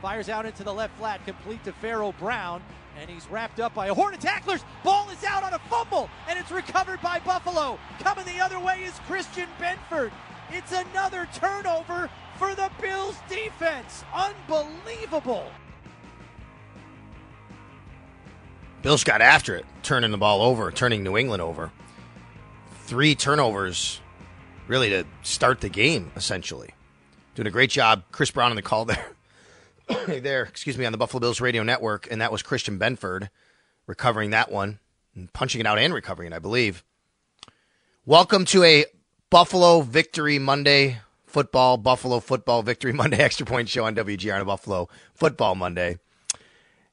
Fires out into the left flat, complete to Pharaoh Brown, and he's wrapped up by a horn of tacklers. Ball is out on a fumble, and it's recovered by Buffalo. Coming the other way is Christian Benford. It's another turnover for the Bills defense. Unbelievable. Bills got after it, turning the ball over, turning New England over. Three turnovers, really to start the game, essentially. Doing a great job, Chris Brown on the call there. there, excuse me, on the Buffalo Bills radio network, and that was Christian Benford recovering that one, and punching it out and recovering it, I believe. Welcome to a Buffalo Victory Monday football, Buffalo Football Victory Monday Extra Point Show on WGR on Buffalo Football Monday.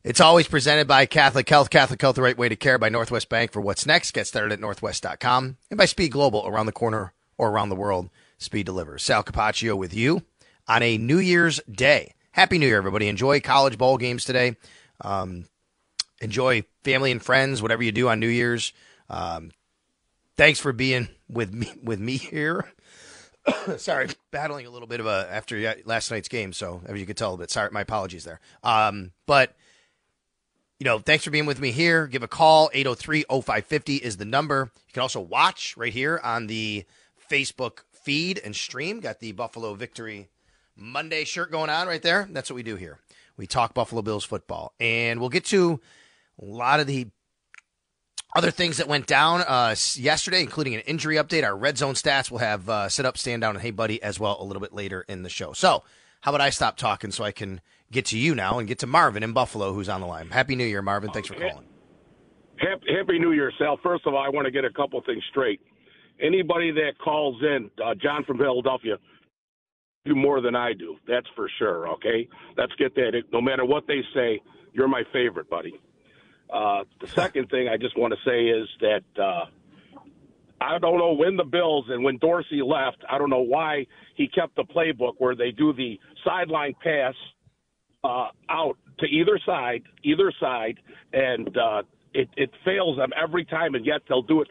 It's always presented by Catholic Health. Catholic Health, the right way to care by Northwest Bank for what's next. Get started at northwest.com and by Speed Global around the corner or around the world. Speed delivers. Sal Capaccio with you on a New Year's Day. Happy New Year, everybody. Enjoy college bowl games today. Um, enjoy family and friends, whatever you do on New Year's. Um, thanks for being with me with me here. sorry, battling a little bit of a after last night's game, so as you could tell a bit. Sorry, my apologies there. Um, but you know, thanks for being with me here. Give a call 803-0550 is the number. You can also watch right here on the Facebook feed and stream. Got the Buffalo Victory Monday shirt going on right there. That's what we do here. We talk Buffalo Bills football, and we'll get to a lot of the other things that went down uh, yesterday, including an injury update. Our red zone stats We'll have uh, sit up, stand down, and hey buddy as well a little bit later in the show. So, how about I stop talking so I can get to you now and get to Marvin in Buffalo, who's on the line. Happy New Year, Marvin. Thanks for calling. Happy, Happy New Year, Sal. First of all, I want to get a couple things straight. Anybody that calls in, uh, John from Philadelphia, do more than I do. That's for sure. Okay, let's get that. No matter what they say, you're my favorite, buddy. Uh, the second thing I just want to say is that uh, I don't know when the Bills and when Dorsey left. I don't know why he kept the playbook where they do the sideline pass uh, out to either side, either side, and uh, it, it fails them every time, and yet they'll do it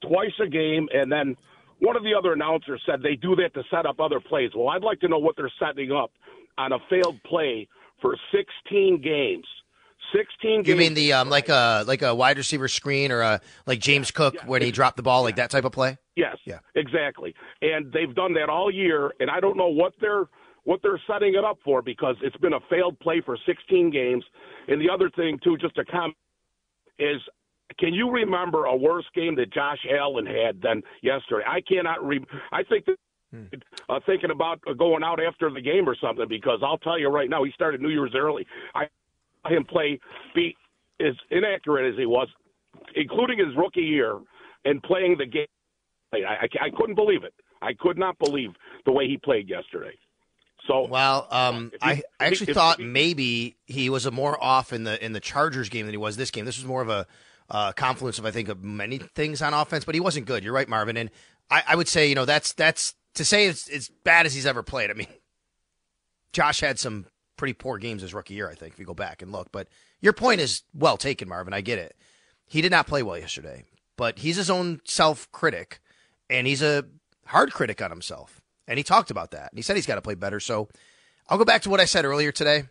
twice a game, and then one of the other announcers said they do that to set up other plays. Well, I'd like to know what they're setting up on a failed play for 16 games. 16 games. You mean the um, like a like a wide receiver screen or a like James Cook Yeah. when he dropped the ball, like that type of play? Yes. Yeah. Exactly. And they've done that all year, and I don't know what they're what they're setting it up for because it's been a failed play for 16 games. And the other thing too, just to comment, is can you remember a worse game that Josh Allen had than yesterday? I cannot. Re- I think that. Uh, thinking about going out after the game or something because I'll tell you right now, he started New Year's early. I saw him play be as inaccurate as he was, including his rookie year, and playing the game. I, I, I couldn't believe it. I could not believe the way he played yesterday. So Well, um, you- I, I actually if- thought maybe he was a more off in the in the Chargers game than he was this game. This was more of a uh, confluence of I think of many things on offense, but he wasn't good. You're right, Marvin, and I, I would say you know that's that's to say it's as bad as he's ever played. I mean, Josh had some pretty poor games his rookie year, I think, if you go back and look. But your point is well taken, Marvin. I get it. He did not play well yesterday, but he's his own self critic, and he's a hard critic on himself. And he talked about that. And he said he's got to play better. So I'll go back to what I said earlier today.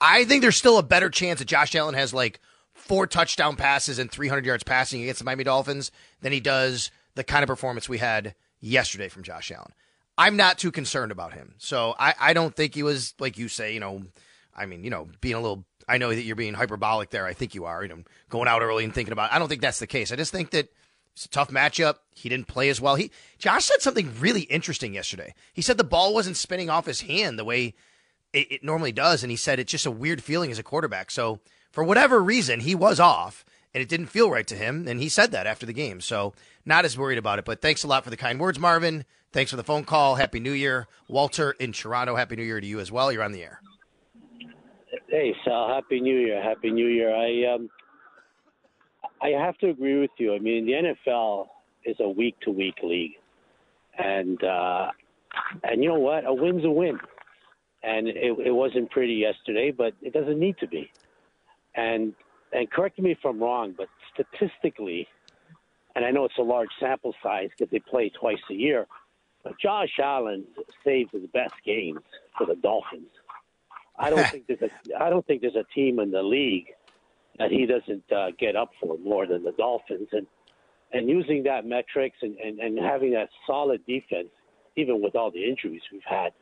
I think there's still a better chance that Josh Allen has like four touchdown passes and 300 yards passing against the Miami Dolphins than he does the kind of performance we had yesterday from Josh Allen. I'm not too concerned about him. So I, I don't think he was, like you say, you know, I mean, you know, being a little, I know that you're being hyperbolic there. I think you are, you know, going out early and thinking about it. I don't think that's the case. I just think that it's a tough matchup. He didn't play as well. He Josh said something really interesting yesterday. He said the ball wasn't spinning off his hand the way it, it normally does, and he said it's just a weird feeling as a quarterback. So for whatever reason, he was off, and it didn't feel right to him, and he said that after the game. So not as worried about it. But thanks a lot for the kind words, Marvin. Thanks for the phone call. Happy New Year, Walter in Toronto. Happy New Year to you as well. You're on the air. Hey Sal, Happy New Year. Happy New Year. I um, I have to agree with you. I mean, the NFL is a week to week league, and uh, and you know what? A win's a win, and it, it wasn't pretty yesterday, but it doesn't need to be. And and correct me if I'm wrong, but statistically, and I know it's a large sample size because they play twice a year, but Josh Allen saves his best games for the Dolphins. I don't think there's a I don't think there's a team in the league that he doesn't uh, get up for more than the Dolphins, and and using that metrics and, and and having that solid defense, even with all the injuries we've had.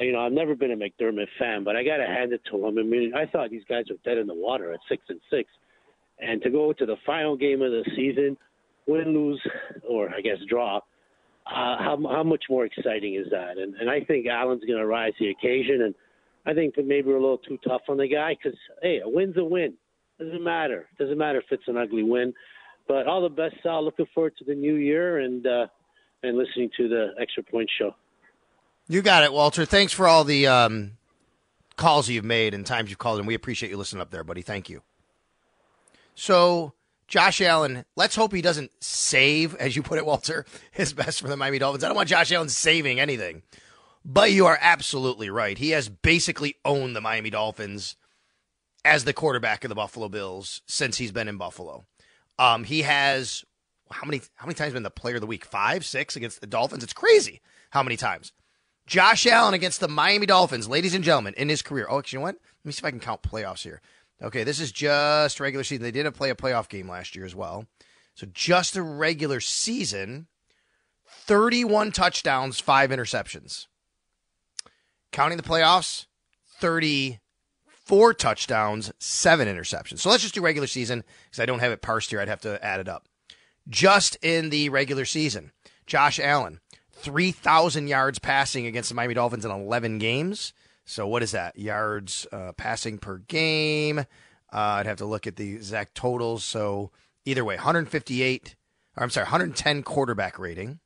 You know, I've never been a McDermott fan, but I got to hand it to him. I mean, I thought these guys were dead in the water at six and six, and to go to the final game of the season, win, lose, or I guess draw. Uh, how how much more exciting is that? And and I think Allen's going to rise to the occasion. And I think that maybe we're a little too tough on the guy because hey, a win's a win. Doesn't matter. Doesn't matter if it's an ugly win. But all the best, Sal. Looking forward to the new year and uh, and listening to the Extra Point Show. You got it, Walter. Thanks for all the um, calls you've made and times you've called, and we appreciate you listening up there, buddy. Thank you. So, Josh Allen, let's hope he doesn't save, as you put it, Walter, his best for the Miami Dolphins. I don't want Josh Allen saving anything, but you are absolutely right. He has basically owned the Miami Dolphins as the quarterback of the Buffalo Bills since he's been in Buffalo. Um, he has how many how many times been the player of the week? Five, six against the Dolphins. It's crazy how many times. Josh Allen against the Miami Dolphins, ladies and gentlemen, in his career. Oh, actually, you know what? Let me see if I can count playoffs here. Okay, this is just regular season. They didn't play a playoff game last year as well. So just a regular season, 31 touchdowns, five interceptions. Counting the playoffs, 34 touchdowns, seven interceptions. So let's just do regular season because I don't have it parsed here. I'd have to add it up. Just in the regular season, Josh Allen, 3,000 yards passing against the Miami Dolphins in 11 games. So what is that? Yards uh, passing per game. Uh, I'd have to look at the exact totals. So either way, 158, or I'm sorry, 110 quarterback rating.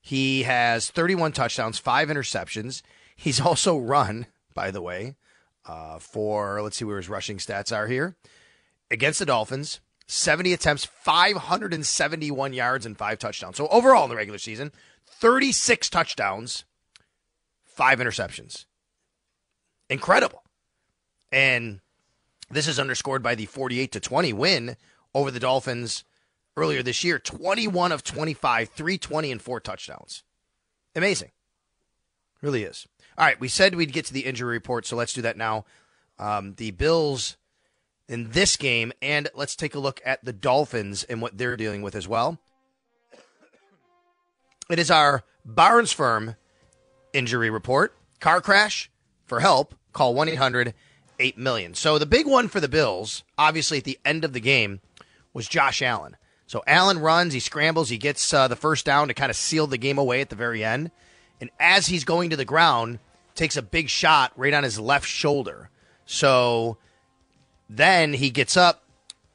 He has 31 touchdowns, five interceptions. He's also run, by the way, uh, for, let's see where his rushing stats are here. Against the Dolphins, 70 attempts, 571 yards, and five touchdowns. So overall in the regular season, 36 touchdowns, five interceptions. Incredible. And this is underscored by the 48 to 20 win over the Dolphins earlier this year 21 of 25, 320, and four touchdowns. Amazing. Really is. All right, we said we'd get to the injury report, so let's do that now. Um, the Bills in this game, and let's take a look at the Dolphins and what they're dealing with as well. It is our Barnes Firm injury report. Car crash for help. Call 1 800 8 million. So the big one for the Bills, obviously at the end of the game, was Josh Allen. So Allen runs, he scrambles, he gets uh, the first down to kind of seal the game away at the very end. And as he's going to the ground, takes a big shot right on his left shoulder. So then he gets up,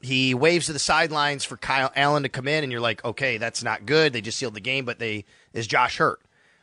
he waves to the sidelines for Kyle Allen to come in, and you're like, okay, that's not good. They just sealed the game, but they is Josh hurt?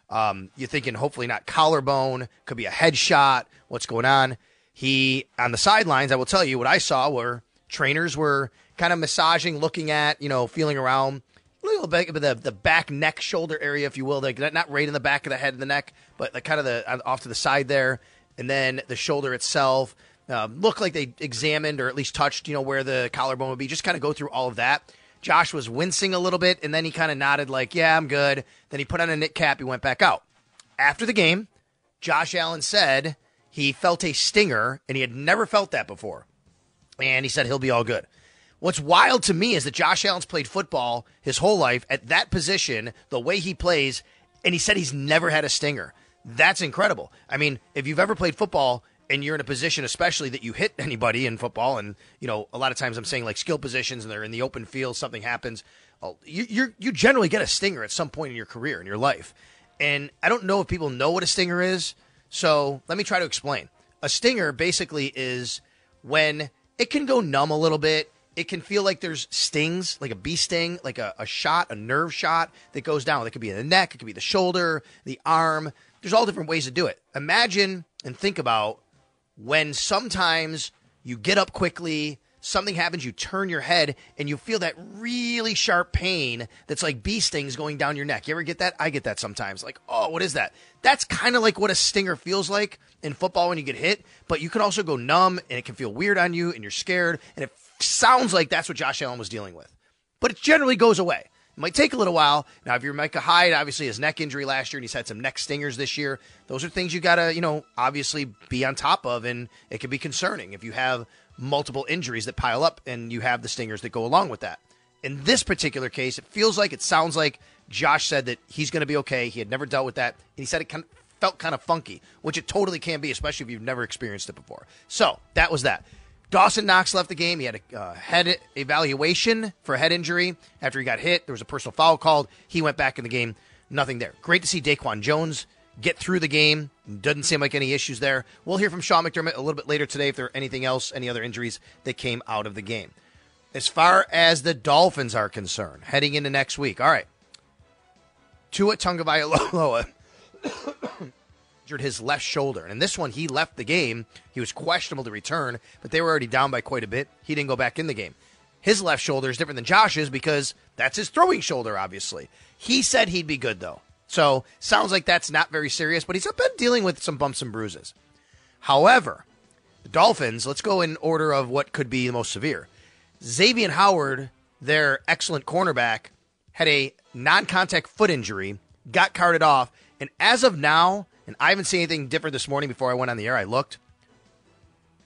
Um, you're thinking hopefully not collarbone, could be a headshot. What's going on? He on the sidelines. I will tell you what I saw were trainers were kind of massaging, looking at, you know, feeling around a little bit of the, the back neck shoulder area, if you will, like not right in the back of the head and the neck, but like kind of the off to the side there, and then the shoulder itself. Uh, looked like they examined or at least touched, you know, where the collarbone would be. Just kind of go through all of that. Josh was wincing a little bit, and then he kind of nodded like, "Yeah, I'm good." Then he put on a knit cap. He went back out. After the game, Josh Allen said he felt a stinger, and he had never felt that before. and he said he'll be all good. What's wild to me is that Josh Allen's played football his whole life at that position, the way he plays, and he said he's never had a stinger. That's incredible. I mean, if you've ever played football and you're in a position, especially that you hit anybody in football, and you know, a lot of times I'm saying like skill positions, and they're in the open field, something happens. You you you generally get a stinger at some point in your career in your life, and I don't know if people know what a stinger is. So let me try to explain. A stinger basically is when it can go numb a little bit. It can feel like there's stings, like a bee sting, like a, a shot, a nerve shot that goes down. It could be in the neck, it could be the shoulder, the arm. There's all different ways to do it. Imagine and think about when sometimes you get up quickly, something happens, you turn your head, and you feel that really sharp pain that's like bee stings going down your neck. You ever get that? I get that sometimes. Like, oh, what is that? That's kind of like what a stinger feels like in football when you get hit, but you can also go numb and it can feel weird on you and you're scared. And it sounds like that's what Josh Allen was dealing with. But it generally goes away. Might take a little while. Now, if you're Micah Hyde, obviously his neck injury last year, and he's had some neck stingers this year. Those are things you got to, you know, obviously be on top of, and it can be concerning if you have multiple injuries that pile up and you have the stingers that go along with that. In this particular case, it feels like, it sounds like Josh said that he's going to be okay. He had never dealt with that, and he said it kind of felt kind of funky, which it totally can be, especially if you've never experienced it before. So that was that. Dawson Knox left the game. He had a uh, head evaluation for a head injury after he got hit. There was a personal foul called. He went back in the game. Nothing there. Great to see Daquan Jones get through the game. Doesn't seem like any issues there. We'll hear from Sean McDermott a little bit later today if there are anything else, any other injuries that came out of the game. As far as the Dolphins are concerned, heading into next week, all right. Tua Tagovailoa injured his left shoulder. And in this one, he left the game. He was questionable to return, but they were already down by quite a bit. He didn't go back in the game. His left shoulder is different than Josh's because that's his throwing shoulder, obviously. He said he'd be good, though. So sounds like that's not very serious, but he's been dealing with some bumps and bruises. However, the Dolphins, let's go in order of what could be the most severe. Xavier Howard, their excellent cornerback, had a non contact foot injury, got carted off, and as of now, and I haven't seen anything different this morning before I went on the air, I looked.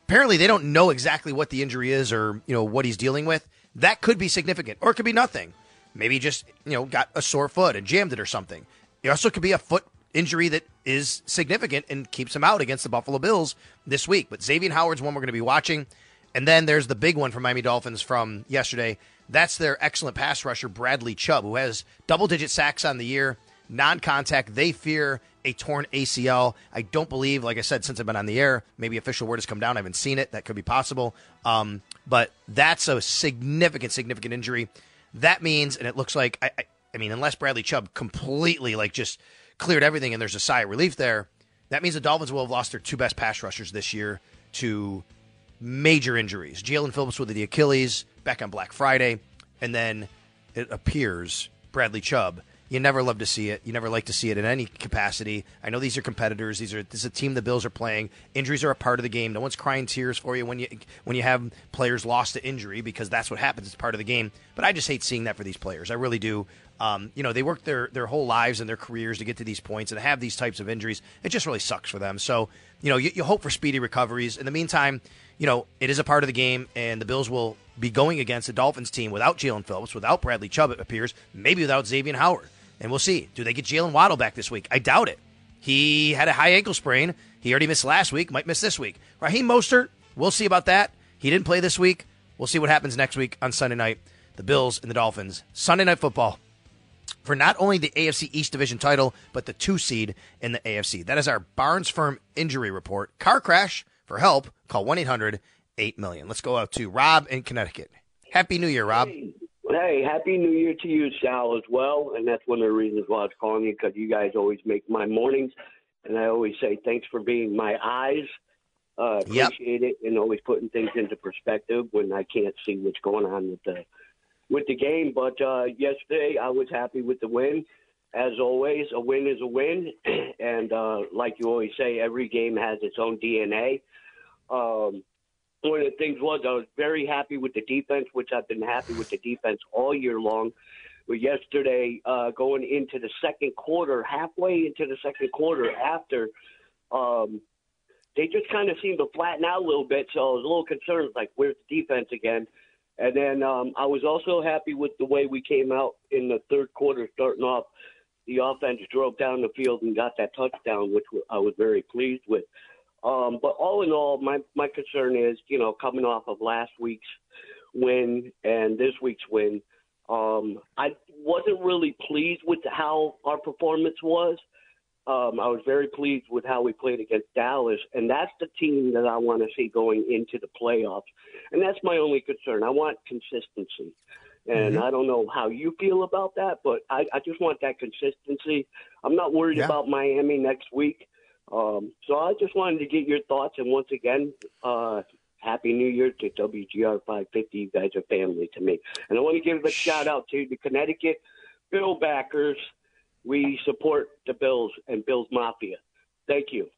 Apparently they don't know exactly what the injury is or, you know, what he's dealing with. That could be significant, or it could be nothing. Maybe just, you know, got a sore foot and jammed it or something. It also could be a foot injury that is significant and keeps him out against the Buffalo Bills this week. But Xavier Howard's one we're going to be watching. And then there's the big one for Miami Dolphins from yesterday. That's their excellent pass rusher, Bradley Chubb, who has double digit sacks on the year, non contact. They fear a torn ACL. I don't believe, like I said, since I've been on the air, maybe official word has come down. I haven't seen it. That could be possible. Um, but that's a significant, significant injury. That means, and it looks like, I, I, I mean, unless Bradley Chubb completely like just cleared everything and there's a sigh of relief there, that means the Dolphins will have lost their two best pass rushers this year to major injuries. Jaelan Phillips with the Achilles back on Black Friday, and then it appears Bradley Chubb. You never love to see it. You never like to see it in any capacity. I know these are competitors. These are this is a team the Bills are playing. Injuries are a part of the game. No one's crying tears for you when you when you have players lost to injury because that's what happens. It's part of the game. But I just hate seeing that for these players. I really do. Um, you know, they work their their whole lives and their careers to get to these points and have these types of injuries. It just really sucks for them. So, you know, you, you hope for speedy recoveries. In the meantime, you know, it is a part of the game, and the Bills will be going against the Dolphins team without Jaelan Phillips, without Bradley Chubb, it appears, maybe without Xavier Howard. And we'll see. Do they get Jaylen Waddle back this week? I doubt it. He had a high ankle sprain. He already missed last week, might miss this week. Raheem Mostert, we'll see about that. He didn't play this week. We'll see what happens next week on Sunday night. The Bills and the Dolphins. Sunday night football for not only the AFC East Division title, but the two seed in the AFC. That is our Barnes Firm injury report. Car crash for help. Call 1 800 8 million. Let's go out to Rob in Connecticut. Happy New Year, Rob. Hey, hey, happy New Year to you, Sal, as well. And that's one of the reasons why I was calling you because you guys always make my mornings. And I always say thanks for being my eyes. Uh, Yep. appreciate it and always putting things into perspective when I can't see what's going on with the with the game. But uh, yesterday I was happy with the win. As always, a win is a win, and uh, like you always say, every game has its own DNA. Um, one of the things was I was very happy with the defense, which I've been happy with the defense all year long. But yesterday, uh, going into the second quarter, halfway into the second quarter, after um, they just kind of seemed to flatten out a little bit. So I was a little concerned, like, where's the defense again? And then um, I was also happy with the way we came out in the third quarter, starting off. The offense drove down the field and got that touchdown, which I was very pleased with. Um, but all in all, my my concern is, you know, coming off of last week's win and this week's win, um, I wasn't really pleased with how our performance was. Um, I was very pleased with how we played against Dallas, and that's the team that I want to see going into the playoffs. And that's my only concern. I want consistency. And Mm-hmm. I don't know how you feel about that, but I, I just want that consistency. I'm not worried Yeah. about Miami next week. Um, so I just wanted to get your thoughts. And once again, uh, Happy New Year to WGR 550. You guys are family to me. And I want to give a shout out to the Connecticut Bill backers. We support the Bills and Bills Mafia. Thank you.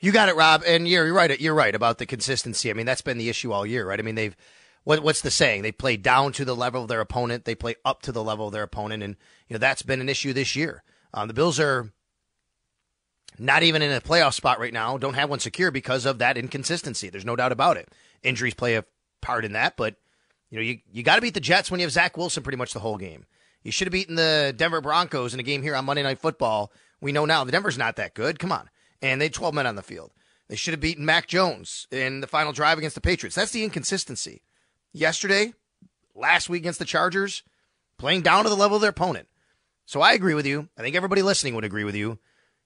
You got it, Rob, and you're, you're right. You're right about the consistency. I mean, that's been the issue all year, right? I mean, they've what, what's the saying? They play down to the level of their opponent. They play up to the level of their opponent, and you know that's been an issue this year. Um, the Bills are not even in a playoff spot right now. Don't have one secure because of that inconsistency. There's no doubt about it. Injuries play a part in that, but you know you you got to beat the Jets when you have Zach Wilson pretty much the whole game. You should have beaten the Denver Broncos in a game here on Monday Night Football. We know now the Denver's not that good. Come on, and they had 12 men on the field. They should have beaten Mac Jones in the final drive against the Patriots. That's the inconsistency. Yesterday, last week against the Chargers, playing down to the level of their opponent. So I agree with you. I think everybody listening would agree with you.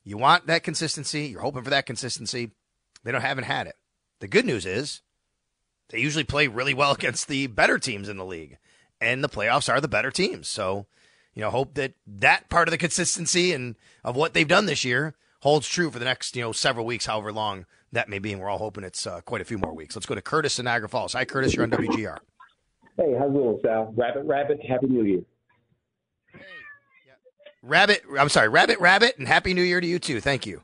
You want that consistency. You're hoping for that consistency. They don't haven't had it. The good news is they usually play really well against the better teams in the league, and the playoffs are the better teams. So, you know, hope that that part of the consistency and of what they've done this year holds true for the next you know several weeks, however long that may be. And we're all hoping it's uh, quite a few more weeks. Let's go to Curtis in Niagara Falls. Hi, Curtis. You're on WGR. Hey, how's it going, Sal? Rabbit, rabbit, happy New Year. Rabbit, I'm sorry, Rabbit, Rabbit, and Happy New Year to you too. Thank you.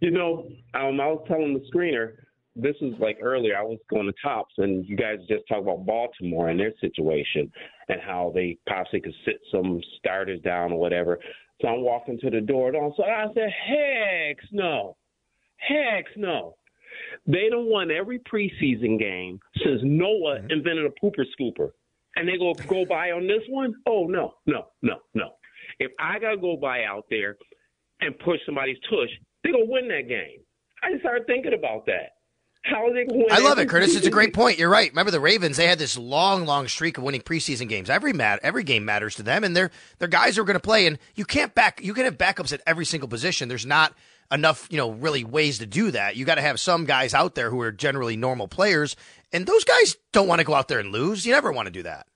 You know, um, I was telling the screener, this is like earlier, I was going to Tops, and you guys just talked about Baltimore and their situation and how they possibly could sit some starters down or whatever. So I'm walking to the door, and all of a sudden I said, heck no. Heck no. They don't won every preseason game since Noah invented a pooper scooper. And they go go by on this one? Oh no, no, no, no. If I gotta go by out there and push somebody's tush, they're gonna win that game. I just started thinking about that. How are they gonna win? I love it, Curtis. It's a great point. You're right. Remember the Ravens? They had this long, long streak of winning preseason games. Every mat, every game matters to them, and they're they're guys who are going to play. And you can't back. You can have backups at every single position. There's not enough, you know, really ways to do that. You got to have some guys out there who are generally normal players, and those guys don't want to go out there and lose. You never want to do that.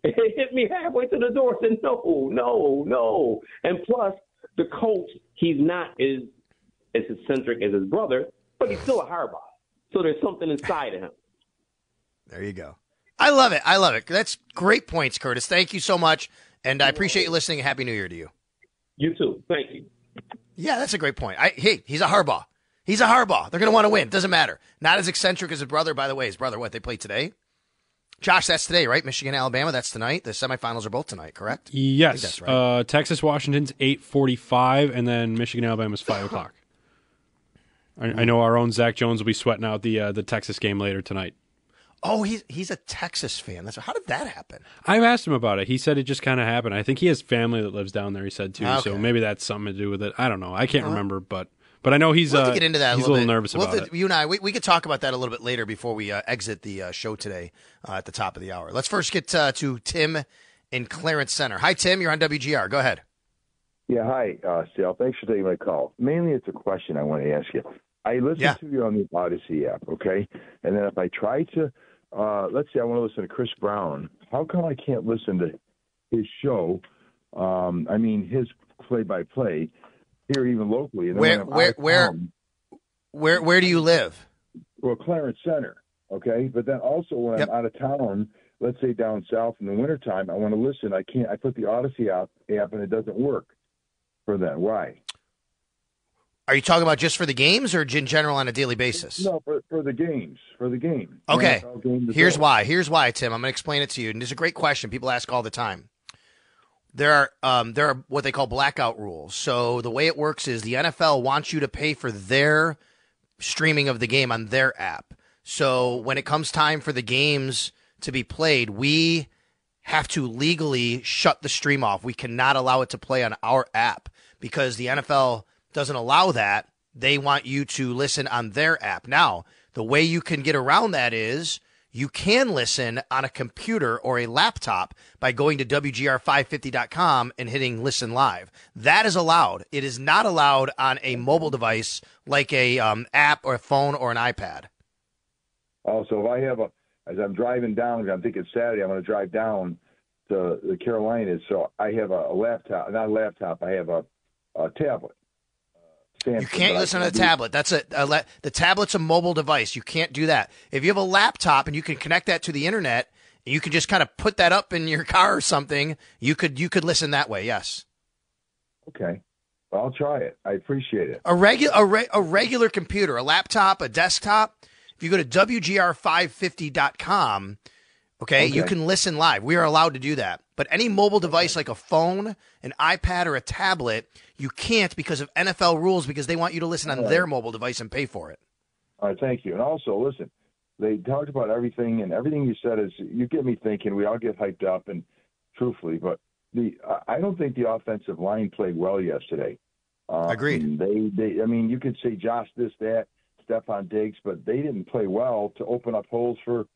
It hit me halfway to the door. Said no, no, no. And plus, the coach, he's not as as eccentric as his brother, but he's still a Harbaugh. So there's something inside of him. There you go. I love it. I love it. That's great points, Curtis. Thank you so much, and I appreciate you listening. Happy New Year to you. You too. Thank you. Yeah, that's a great point. I, hey, he's a Harbaugh. He's a Harbaugh. They're going to want to win. Doesn't matter. Not as eccentric as his brother, by the way. His brother, what, they play today? Josh, that's today, right? Michigan, Alabama, that's tonight. The semifinals are both tonight, correct? Yes. that's right. Uh, Texas Washington's eight forty five, and then Michigan Alabama's five o'clock. I, I know our own Zach Jones will be sweating out the uh, the Texas game later tonight. Oh, he's he's a Texas fan. That's how did that happen? I've asked him about it. He said it just kind of happened. I think he has family that lives down there. He said too, so maybe that's something to do with it. I don't know. I can't Uh-huh. remember, but but I know he's we'll uh, get into that. He's a little, bit. nervous We'll about have it. You and I, we, we could talk about that a little bit later before we uh, exit the uh, show today uh, at the top of the hour. Let's first get uh, to Tim in Clarence Center. Hi, Tim. You're on WGR. Go ahead. Yeah, hi, uh, Sal. Thanks for taking my call. Mainly, it's a question I want to ask you. I listen to you on the Audacy app, okay? And then if I try to, uh, let's say I want to listen to Chris Brown, how come I can't listen to his show? Um, I mean, his play-by-play here, even locally. And Where where where town- where where do you live? well, Clarence Center, okay? But then also when I'm out of town, let's say down south in the wintertime, I want to listen. I can't. I put the Audacy app, app and it doesn't work for that. Why? Are you talking about just for the games or in general on a daily basis? No, for for the games, for the game. Okay. Game Here's why. Here's why, Tim. I'm going to explain it to you. And it's a great question. People ask all the time. There are um, there are what they call blackout rules. So the way it works is the NFL wants you to pay for their streaming of the game on their app. So when it comes time for the games to be played, we have to legally shut the stream off. We cannot allow it to play on our app because the NFL doesn't allow that. They want you to listen on their app. Now, the way you can get around that is you can listen on a computer or a laptop by going to WGR550.com and hitting listen live. That is allowed. It is not allowed on a mobile device like a um, app or a phone or an iPad. Also, if I have a, as I'm driving down, I'm thinking Saturday, I'm going to drive down to the Carolinas. So I have a, a laptop, not a laptop, I have a, a tablet. You can't listen to the tablet. That's a, a le- the tablet's a mobile device. You can't do that. If you have a laptop and you can connect that to the internet, and you can just kind of put that up in your car or something. You could you could listen that way. Yes. Okay. Well, I'll try it. I appreciate it. A regular a, re- a regular computer, a laptop, a desktop. If you go to wgr550.com, okay, you can listen live. We are allowed to do that. But any mobile device like a phone, an iPad, or a tablet, you can't because of NFL rules because they want you to listen on Right. their mobile device and pay for it. All right, thank you. And also, listen, they talked about everything, and everything you said is you get me thinking. We all get hyped up, and truthfully, but the I- I don't think the offensive line played well yesterday. Um, Agreed. They, they, I mean, you could say Josh this, that, Stefon Diggs, but they didn't play well to open up holes for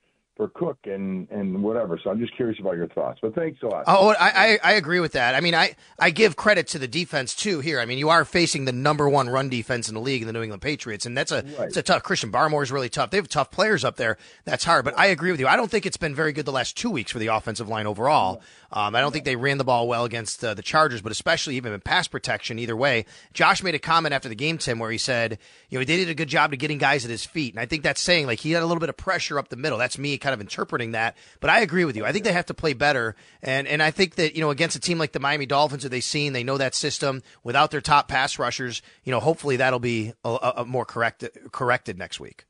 for Cook and and whatever. So I'm just curious about your thoughts. But thanks a lot. Oh, I, I I agree with that. I mean, I, I give credit to the defense too. Here, I mean, you are facing the number one run defense in the league, in the New England Patriots, and that's a it's a tough. Christian Barmore is really tough. They have tough players up there. That's hard. But I agree with you. I don't think it's been very good the last two weeks for the offensive line overall. Um, I don't think they ran the ball well against uh, the Chargers, but especially even in pass protection. Either way, Josh made a comment after the game, Tim, where he said, you know, they did a good job to getting guys at his feet, and I think that's saying like he had a little bit of pressure up the middle. That's me kind of interpreting that. But I agree with you. I think they have to play better, and and I think that you know against a team like the Miami Dolphins, that they've seen, they know that system without their top pass rushers. You know, hopefully that'll be a, a, more corrected corrected next week.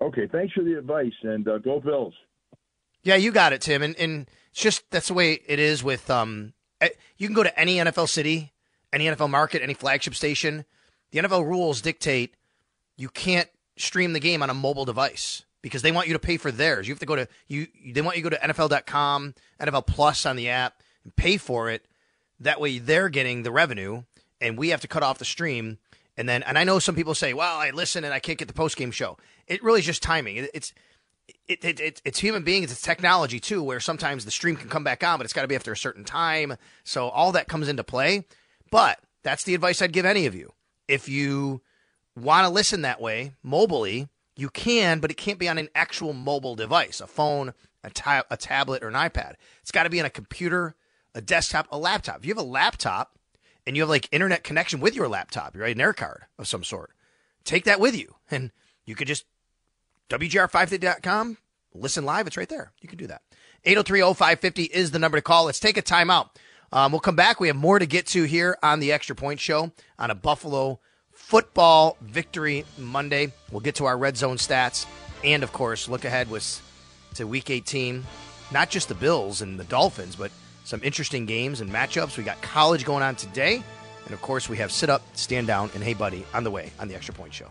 Okay, thanks for the advice, and uh, go Bills. Yeah, you got it, Tim. And and it's just that's the way it is with um. eh, You can go to any NFL city, any NFL market, any flagship station. The NFL rules dictate you can't stream the game on a mobile device because they want you to pay for theirs. You have to go to you. They want you to go to NFL.com, NFL Plus on the app, and pay for it. That way, they're getting the revenue, and we have to cut off the stream. And then, and I know some people say, "Well, I listen and I can't get the post game show." It really is just timing. It, it's it, it, it, it's human beings, it's technology too, where sometimes the stream can come back on, but it's got to be after a certain time. So all that comes into play. But that's the advice I'd give any of you. If you want to listen that way, mobily, you can, but it can't be on an actual mobile device, a phone, a, ta- a tablet, or an iPad. It's got to be on a computer, a desktop, a laptop. If you have a laptop and you have like internet connection with your laptop, you right, an air card of some sort, take that with you, and you could just WGR550.com. Listen live. It's right there. You can do that. 803-0550 is the number to call. Let's take a timeout. Um, we'll come back. We have more to get to here on the Extra Point Show on a Buffalo football victory Monday. We'll get to our red zone stats and, of course, look ahead with to Week 18. Not just the Bills and the Dolphins, but some interesting games and matchups. We got college going on today. And, of course, we have sit up, stand down, and hey, buddy, on the way on the Extra Point Show.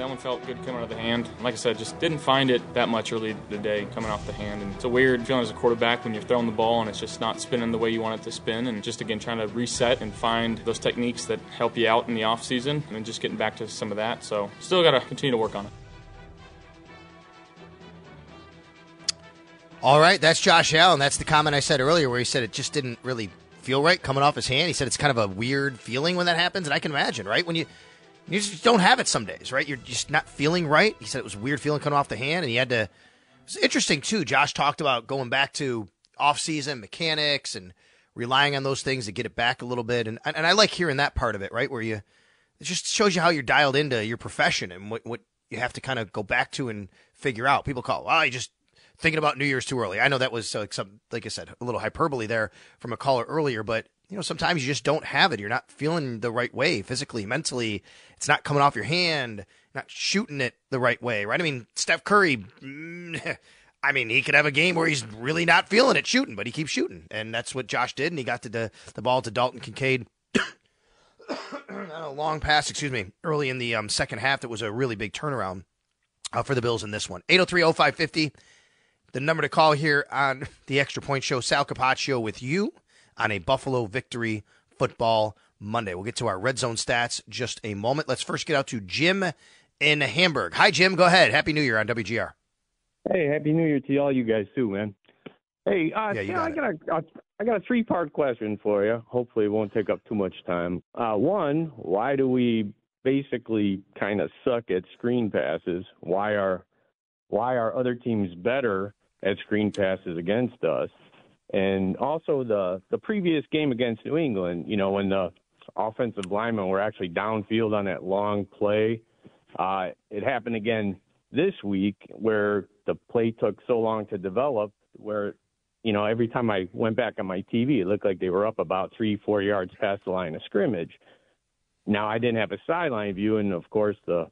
That one felt good coming out of the hand. Like I said, just didn't find it that much early today coming off the hand. And it's a weird feeling as a quarterback when you're throwing the ball and it's just not spinning the way you want it to spin. And just again, trying to reset and find those techniques that help you out in the off season and just getting back to some of that. So still got to continue to work on it. All right, that's Josh Allen. That's the comment I said earlier where he said it just didn't really feel right coming off his hand. He said it's kind of a weird feeling when that happens, and I can imagine, right? When you you just don't have it some days, right? You're just not feeling right. He said it was weird feeling coming off the hand, and he had to. It's interesting too. Josh talked about going back to off-season mechanics and relying on those things to get it back a little bit, and and I like hearing that part of it, right? Where you it just shows you how you're dialed into your profession and what what you have to kind of go back to and figure out. People call, well, you just thinking about New Year's too early. I know that was uh, some, like I said, a little hyperbole there from a caller earlier, but you know, sometimes you just don't have it. You're not feeling the right way physically, mentally. It's not coming off your hand, not shooting it the right way, right? I mean, Steph Curry, mm, I mean, he could have a game where he's really not feeling it shooting, but he keeps shooting. And that's what Josh did. And he got to the, the ball to Dalton Kincaid. A long pass, excuse me, early in the um, second half. That was a really big turnaround uh, for the Bills in this one. 803 0550 the number to call here on the Extra Point Show, Sal Capaccio with you on a Buffalo victory football Monday. We'll get to our red zone stats just a moment. Let's first get out to Jim in Hamburg. Hi, Jim. Go ahead. Happy New Year on WGR. Hey, happy New Year to all you guys too, man. Hey, uh, yeah, got I got a, a I got a three part question for you. Hopefully, it won't take up too much time. Uh, one, why do we basically kind of suck at screen passes? Why are why are other teams better at screen passes against us? And also the the previous game against New England, you know, when the offensive linemen were actually downfield on that long play, uh, it happened again this week where the play took so long to develop, where you know every time I went back on my TV, it looked like they were up about three four yards past the line of scrimmage. Now I didn't have a sideline view, and of course the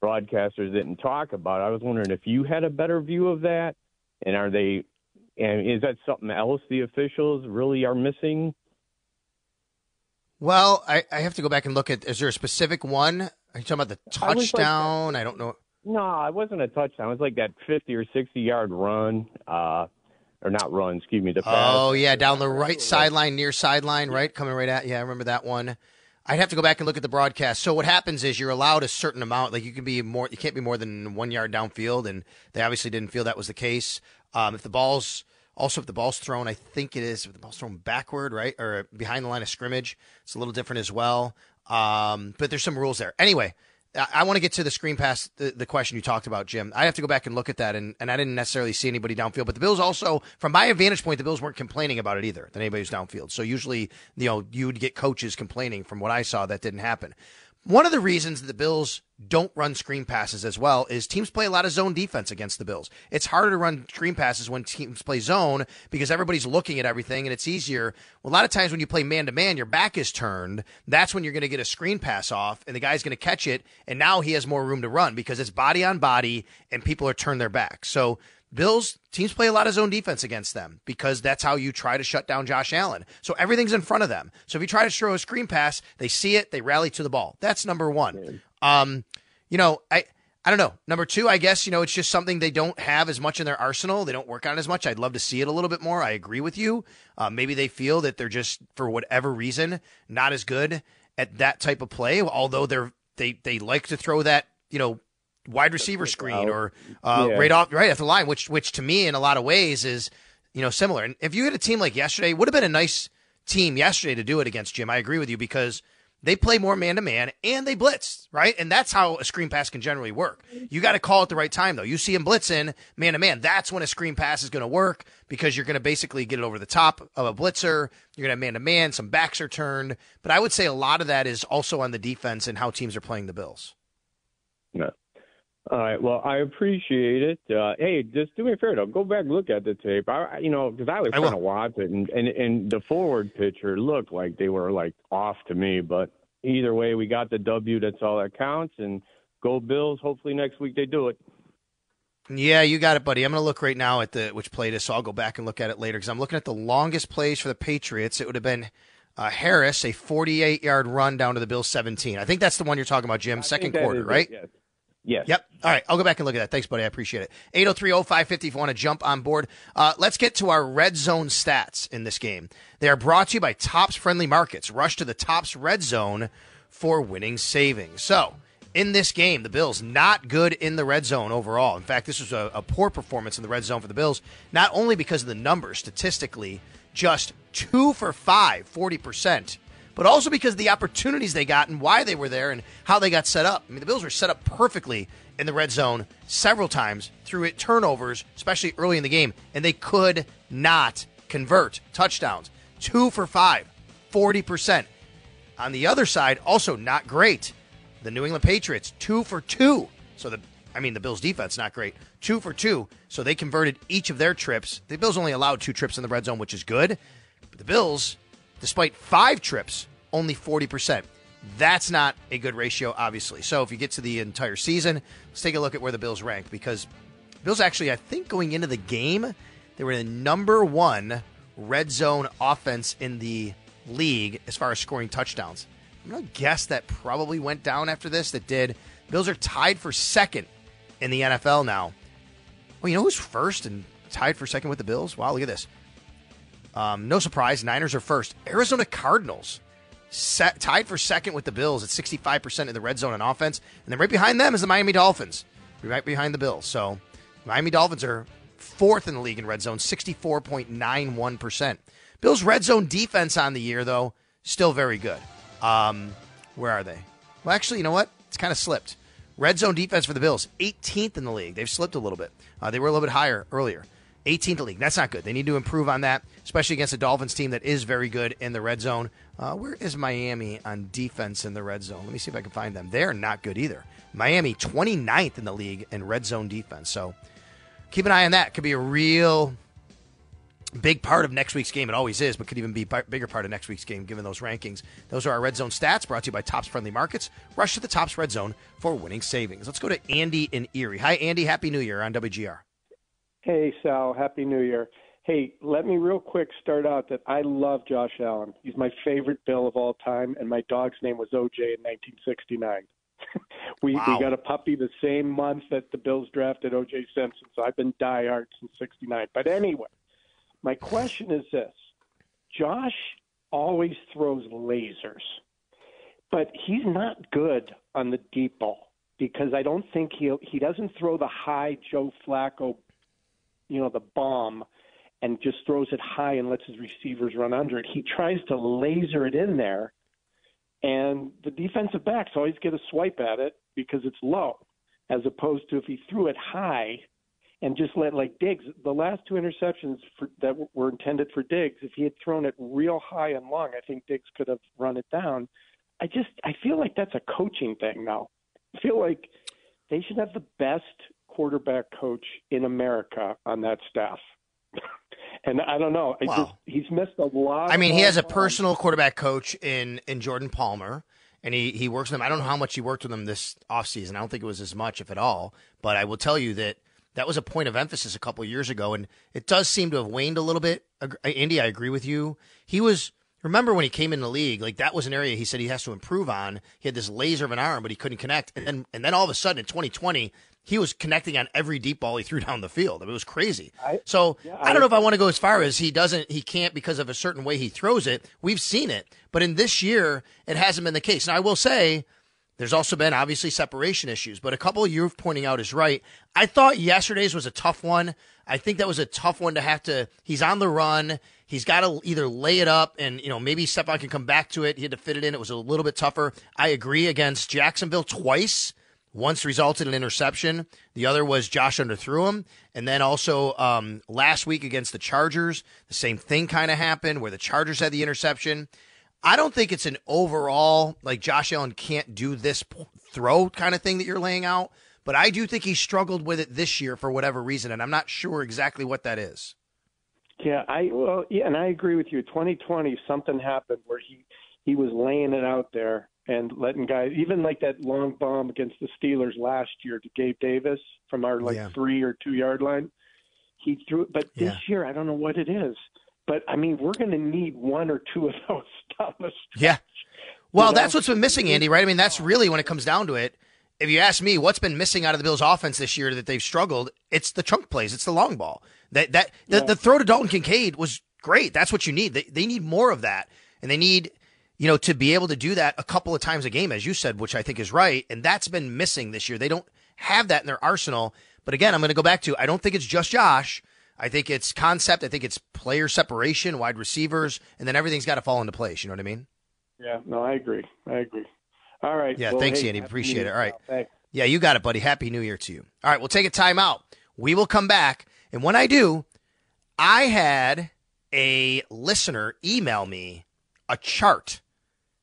broadcasters didn't talk about. it. I was wondering if you had a better view of that, and are they and is that something else the officials really are missing? Well, I, I have to go back and look at. Is there a specific one? Are you talking about the I like- touchdown? I don't know. No, it wasn't a touchdown. It was like that 50 or 60 yard run, uh, or not run, excuse me, the pass. Oh yeah, down the right sideline, near sideline, right, coming right at. Yeah, I remember that one. I'd have to go back and look at the broadcast. So what happens is you're allowed a certain amount. Like you can be more. You can't be more than one yard downfield, and they obviously didn't feel that was the case. Um, if the ball's also if the ball's thrown, I think it is if the ball's thrown backward, right, or behind the line of scrimmage, it's a little different as well. Um, but there's some rules there. Anyway, I, I want to get to the screen pass, the, the question you talked about, Jim. I have to go back and look at that, and, and I didn't necessarily see anybody downfield. But the Bills also, from my vantage point, the Bills weren't complaining about it either, than anybody who's downfield. So usually, you know, you would get coaches complaining. From what I saw, that didn't happen. One of the reasons the Bills don't run screen passes as well is teams play a lot of zone defense against the Bills. It's harder to run screen passes when teams play zone because everybody's looking at everything and it's easier. Well, a lot of times when you play man to man, your back is turned. That's when you're going to get a screen pass off and the guy's going to catch it. And now he has more room to run because it's body on body and people are turned their back. So Bills teams play a lot of zone defense against them because that's how you try to shut down Josh Allen. So everything's in front of them. So if you try to throw a screen pass, they see it, they rally to the ball. That's number one. Um, you know, I I don't know. Number two, I guess you know it's just something they don't have as much in their arsenal. They don't work on it as much. I'd love to see it a little bit more. I agree with you. Uh, maybe they feel that they're just for whatever reason not as good at that type of play. Although they're they they like to throw that you know wide receiver screen or uh, Yeah. right off right at the line, which which to me in a lot of ways is you know similar. And if you had a team like yesterday, it would have been a nice team yesterday to do it against Jim. I agree with you because they play more man to man and they blitz, right? And that's how a screen pass can generally work. You got to call at the right time though. You see him blitzing man to man. That's when a screen pass is going to work because you're going to basically get it over the top of a blitzer. You're going to have man to man. Some backs are turned, but I would say a lot of that is also on the defense and how teams are playing the Bills. No. All right. Well, I appreciate it. Uh, hey, just do me a favor though. Go back and look at the tape. I, you know, because I was I trying to watch it, and, and and the forward pitcher looked like they were like off to me. But either way, we got the W. That's all that counts. And go Bills. Hopefully next week they do it. Yeah, you got it, buddy. I'm going to look right now at the which play it is, so I'll go back and look at it later because I'm looking at the longest plays for the Patriots. It would have been uh, Harris, a 48 yard run down to the Bills 17. I think that's the one you're talking about, Jim. Second quarter, is it, right? yes. Yes. Yep. All right. I'll go back and look at that. Thanks, buddy. I appreciate it. 803-0550 if you want to jump on board. Uh, let's get to our red zone stats in this game. They are brought to you by Tops Friendly Markets. Rush to the Tops Red Zone for winning savings. So, in this game, the Bills not good in the red zone overall. In fact, this was a, a poor performance in the red zone for the Bills, not only because of the numbers statistically, just two for five, 40%, but also because the opportunities they got and why they were there and how they got set up. I mean, the Bills were set up perfectly in the red zone several times through it turnovers, especially early in the game, and they could not convert touchdowns. Two for five, 40%. On the other side, also not great. The New England Patriots, two for two. So the I mean the Bills defense not great. Two for two. So they converted each of their trips. The Bills only allowed two trips in the red zone, which is good. But the Bills, despite five trips, only 40%. That's not a good ratio, obviously. So if you get to the entire season, let's take a look at where the Bills rank because Bills actually, I think going into the game, they were the number one red zone offense in the league as far as scoring touchdowns. I'm going to guess that probably went down after this. That did. Bills are tied for second in the NFL now. Well, you know who's first and tied for second with the Bills? Wow, look at this. Um, no surprise, Niners are first. Arizona Cardinals set, tied for second with the Bills at 65% in the red zone on offense. And then right behind them is the Miami Dolphins, right behind the Bills. So Miami Dolphins are fourth in the league in red zone, 64.91%. Bills' red zone defense on the year, though, still very good. Um, where are they? Well, actually, you know what? It's kind of slipped. Red zone defense for the Bills, 18th in the league. They've slipped a little bit. Uh, they were a little bit higher earlier. 18th in the league. That's not good. They need to improve on that, especially against a Dolphins team that is very good in the red zone. Uh, where is Miami on defense in the red zone? Let me see if I can find them. They're not good either. Miami, 29th in the league in red zone defense. So keep an eye on that. Could be a real big part of next week's game. It always is, but could even be a bigger part of next week's game given those rankings. Those are our red zone stats brought to you by Tops Friendly Markets. Rush to the Tops Red Zone for winning savings. Let's go to Andy in Erie. Hi, Andy. Happy New Year on WGR. Hey, Sal. Happy New Year. Hey, let me real quick start out that I love Josh Allen. He's my favorite Bill of all time, and my dog's name was OJ in 1969. we Wow. we got a puppy the same month that the Bills drafted OJ Simpson, so I've been diehard since '69. But anyway, my question is this: Josh always throws lasers, but he's not good on the deep ball because I don't think he he doesn't throw the high Joe Flacco, you know, the bomb, and just throws it high and lets his receivers run under it. He tries to laser it in there, and the defensive backs always get a swipe at it because it's low, as opposed to if he threw it high and just let like Diggs. The last two interceptions for, that were intended for Diggs, if he had thrown it real high and long, I think Diggs could have run it down. I just I feel like that's a coaching thing now. I feel like they should have the best quarterback coach in America on that staff. And I don't know. I Wow. just he's missed a lot. I mean, he has a personal quarterback coach in in Jordan Palmer, and he he works with him. I don't know how much he worked with him this offseason. I don't think it was as much, if at all. But I will tell you that that was a point of emphasis a couple of years ago, and it does seem to have waned a little bit. Ag- uh, Andy, I agree with you. He was. Remember when he came in the league? Like that was an area he said he has to improve on. He had this laser of an arm, but he couldn't connect. And then, and then all of a sudden in 2020, he was connecting on every deep ball he threw down the field. I mean, it was crazy. so yeah, I don't know if I want to go as far as he doesn't, he can't because of a certain way he throws it. We've seen it, but in this year, it hasn't been the case. Now I will say, there's also been obviously separation issues, but a couple of you're pointing out is right. I thought yesterday's was a tough one. I think that was a tough one to have to. He's on the run. He's got to either lay it up and you know maybe Stefon can come back to it. He had to fit it in. It was a little bit tougher. I agree against Jacksonville twice. Once resulted in interception. The other was Josh underthrew him. And then also um, last week against the Chargers, the same thing kind of happened where the Chargers had the interception. I don't think it's an overall like Josh Allen can't do this throw kind of thing that you're laying out, but I do think he struggled with it this year for whatever reason, and I'm not sure exactly what that is. Yeah, I well, yeah, and I agree with you. 2020, something happened where he he was laying it out there and letting guys, even like that long bomb against the Steelers last year to Gabe Davis from our like Yeah. three or two yard line. He threw it, but this Yeah. year I don't know what it is. But I mean, we're going to need one or two of those down the stretch. Yeah. Well, You know? that's what's been missing, Andy, right? I mean, that's really when it comes down to it. If you ask me, what's been missing out of the Bills' offense this year that they've struggled? It's the chunk plays. It's the long ball. That that the, Yeah. the throw to Dalton Kincaid was great. That's what you need. They they need more of that, and they need you know to be able to do that a couple of times a game, as you said, which I think is right. And that's been missing this year. They don't have that in their arsenal. But again, I'm going to go back to I don't think it's just Josh. I think it's concept. I think it's player separation, wide receivers, and then everything's got to fall into place. You know what I mean? Yeah, no, I agree. I agree. All right. Yeah, well, thanks, hey, Andy. Appreciate it. All right. Thanks. Yeah, you got it, buddy. Happy New Year to you. All right, we'll take a time out. We will come back. And when I do, I had a listener email me a chart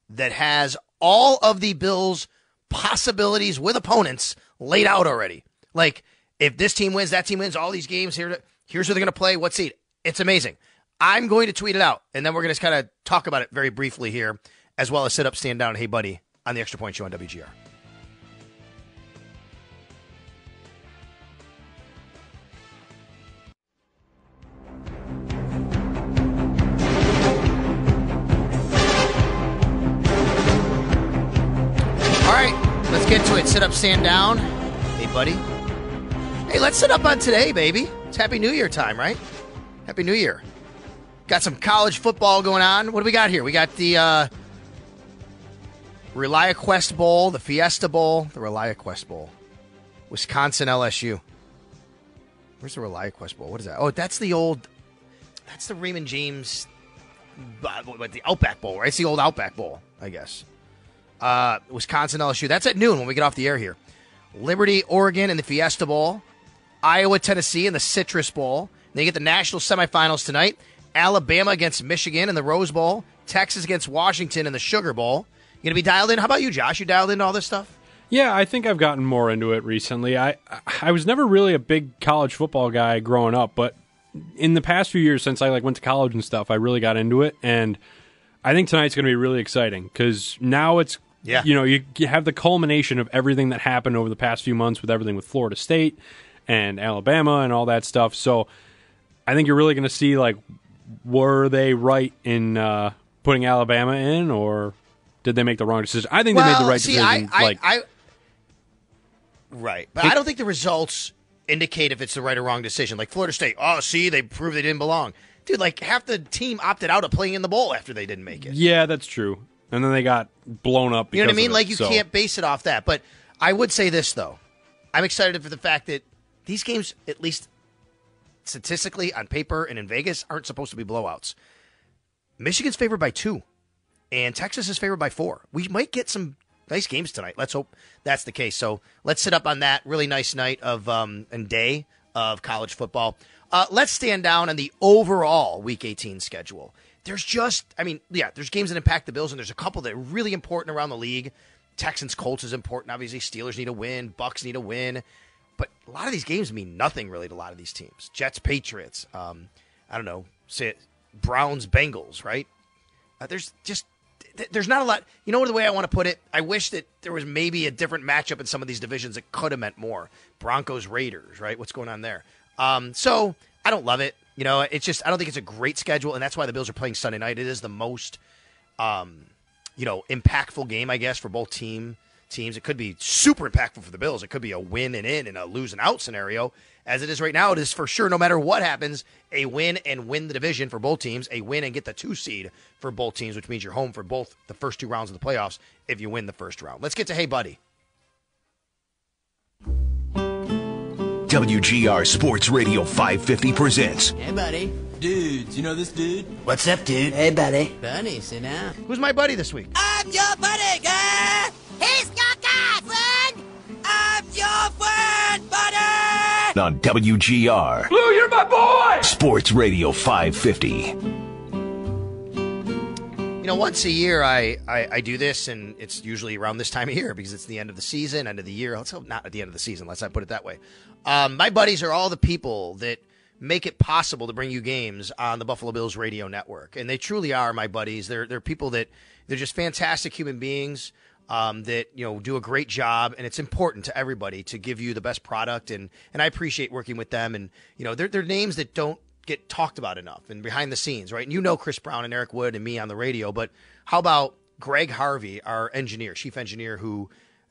that has all of the Bills' possibilities with opponents laid out already. Like, if this team wins, that team wins, all these games, here, here's who they're going to play, what seed. It's amazing. I'm going to tweet it out, and then we're going to kind of talk about it very briefly here, as well as sit up, stand down, hey, buddy, on the Extra Point Show on WGR. Let's get to it. Sit up, stand down. Hey, buddy. Hey, let's sit up on today, baby. It's Happy New Year time, right? Happy New Year. Got some college football going on. What do we got here? We got the uh, ReliaQuest Bowl, the Fiesta Bowl, the ReliaQuest Bowl, Wisconsin LSU. Where's the ReliaQuest Bowl? What is that? Oh, that's the old. That's the Raymond James. uh, What the Outback Bowl, right? It's the old Outback Bowl, I guess. Uh, Wisconsin LSU. That's at noon when we get off the air here. Liberty, Oregon, in the Fiesta Bowl. Iowa, Tennessee, in the Citrus Bowl. Then you get the national semifinals tonight. Alabama against Michigan in the Rose Bowl. Texas against Washington in the Sugar Bowl. You gonna be dialed in? How about you, Josh? You dialed into all this stuff? Yeah, I think I've gotten more into it recently. I I was never really a big college football guy growing up, but in the past few years since I like went to college and stuff, I really got into it and I think tonight's going to be really exciting cuz now it's Yeah. you know, you, you have the culmination of everything that happened over the past few months with everything with Florida State and Alabama and all that stuff. So I think you're really going to see like were they right in uh, putting Alabama in or did they make the wrong decision? I think they made the right see, decision. I, I, like I, right, but I don't think the results indicate if it's the right or wrong decision. Like Florida State, oh, see, they proved they didn't belong, dude. Like half the team opted out of playing in the bowl after they didn't make it. Yeah, that's true. And then they got blown up. You know what I mean? it, Like you so- can't base it off that. But I would say this though, I'm excited for the fact that these games, at least statistically on paper and in Vegas, aren't supposed to be blowouts. Michigan's favored by two, and Texas is favored by four. We might get some nice games tonight. Let's hope that's the case. So let's sit up on that really nice night of um, and day of college football. Uh, let's stand down on the overall Week 18 schedule. There's just, I mean, yeah, there's games that impact the Bills, and there's a couple that are really important around the league. Texans Colts is important. Obviously, Steelers need a win. Bucks need a win. But a lot of these games mean nothing really to a lot of these teams. Jets, Patriots. Um, I don't know. Say it, Browns, Bengals. Right? Uh, there's just th- there's not a lot. You know the way I want to put it? I wish that there was maybe a different matchup in some of these divisions that could have meant more. Broncos, Raiders. Right? What's going on there? Um, so I don't love it. You know, it's just I don't think it's a great schedule, and that's why the Bills are playing Sunday night. It is the most, um, you know, impactful game, I guess, for both team teams. It could be super impactful for the Bills. It could be a win and in and a lose and out scenario. As it is right now, it is for sure, no matter what happens, a win and win the division for both teams, a win and get the two seed for both teams, which means you're home for both the first two rounds of the playoffs if you win the first round. Let's get to Hey Buddy. WGR Sports Radio 550 presents Hey, buddy. Dudes, you know this dude? What's up, dude? Hey, buddy. Buddy, sit down. Who's my buddy this week? I'm your buddy, guy. He's your guy, friend. I'm your friend, buddy. on WGR Blue, you're my boy. Sports Radio 550. Know, once a year I, I, I do this, and it's usually around this time of year because it's the end of the season, end of the year. Let's hope not at the end of the season, let's not put it that way. Um, my buddies are all the people that make it possible to bring you games on the Buffalo Bills radio network, and they truly are my buddies. They're they're people that they're just fantastic human beings. Um, that you know do a great job, and it's important to everybody to give you the best product, and and I appreciate working with them, and you know they're they're names that don't get talked about enough and behind the scenes, right? And you know Chris Brown and Eric Wood and me on the radio, but how about Greg Harvey, our engineer, chief engineer, who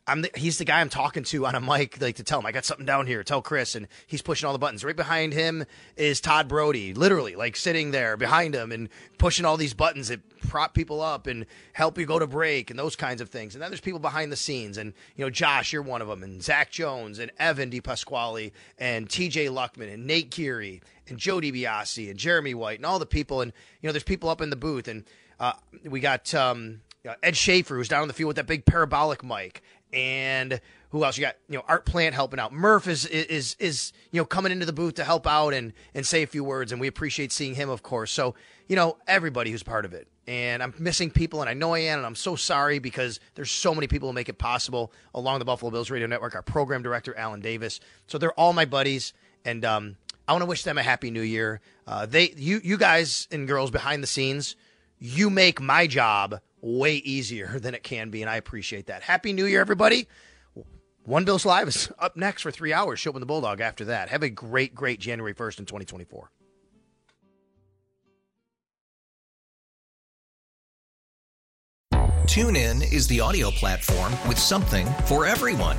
I'm the, he's the guy I'm talking to on a mic, like to tell him I got something down here. Tell Chris, and he's pushing all the buttons. Right behind him is Todd Brody, literally like sitting there behind him and pushing all these buttons that prop people up and help you go to break and those kinds of things. And then there's people behind the scenes, and you know Josh, you're one of them, and Zach Jones and Evan DePasquale and T.J. Luckman and Nate Geary and Joe DiBiase and Jeremy White and all the people, and you know there's people up in the booth, and uh, we got. Um, Ed Schaefer, who's down on the field with that big parabolic mic, and who else? You got you know Art Plant helping out. Murph is is is you know coming into the booth to help out and and say a few words, and we appreciate seeing him, of course. So you know everybody who's part of it, and I'm missing people, and I know I am, and I'm so sorry because there's so many people who make it possible along the Buffalo Bills Radio Network. Our program director Alan Davis, so they're all my buddies, and um, I want to wish them a happy New Year. Uh, they you you guys and girls behind the scenes, you make my job way easier than it can be, and I appreciate that. Happy New Year, everybody. One Bills Live is up next for three hours. Schopp and the Bulldog after that. Have a great, great January 1st in 2024. TuneIn is the audio platform with something for everyone.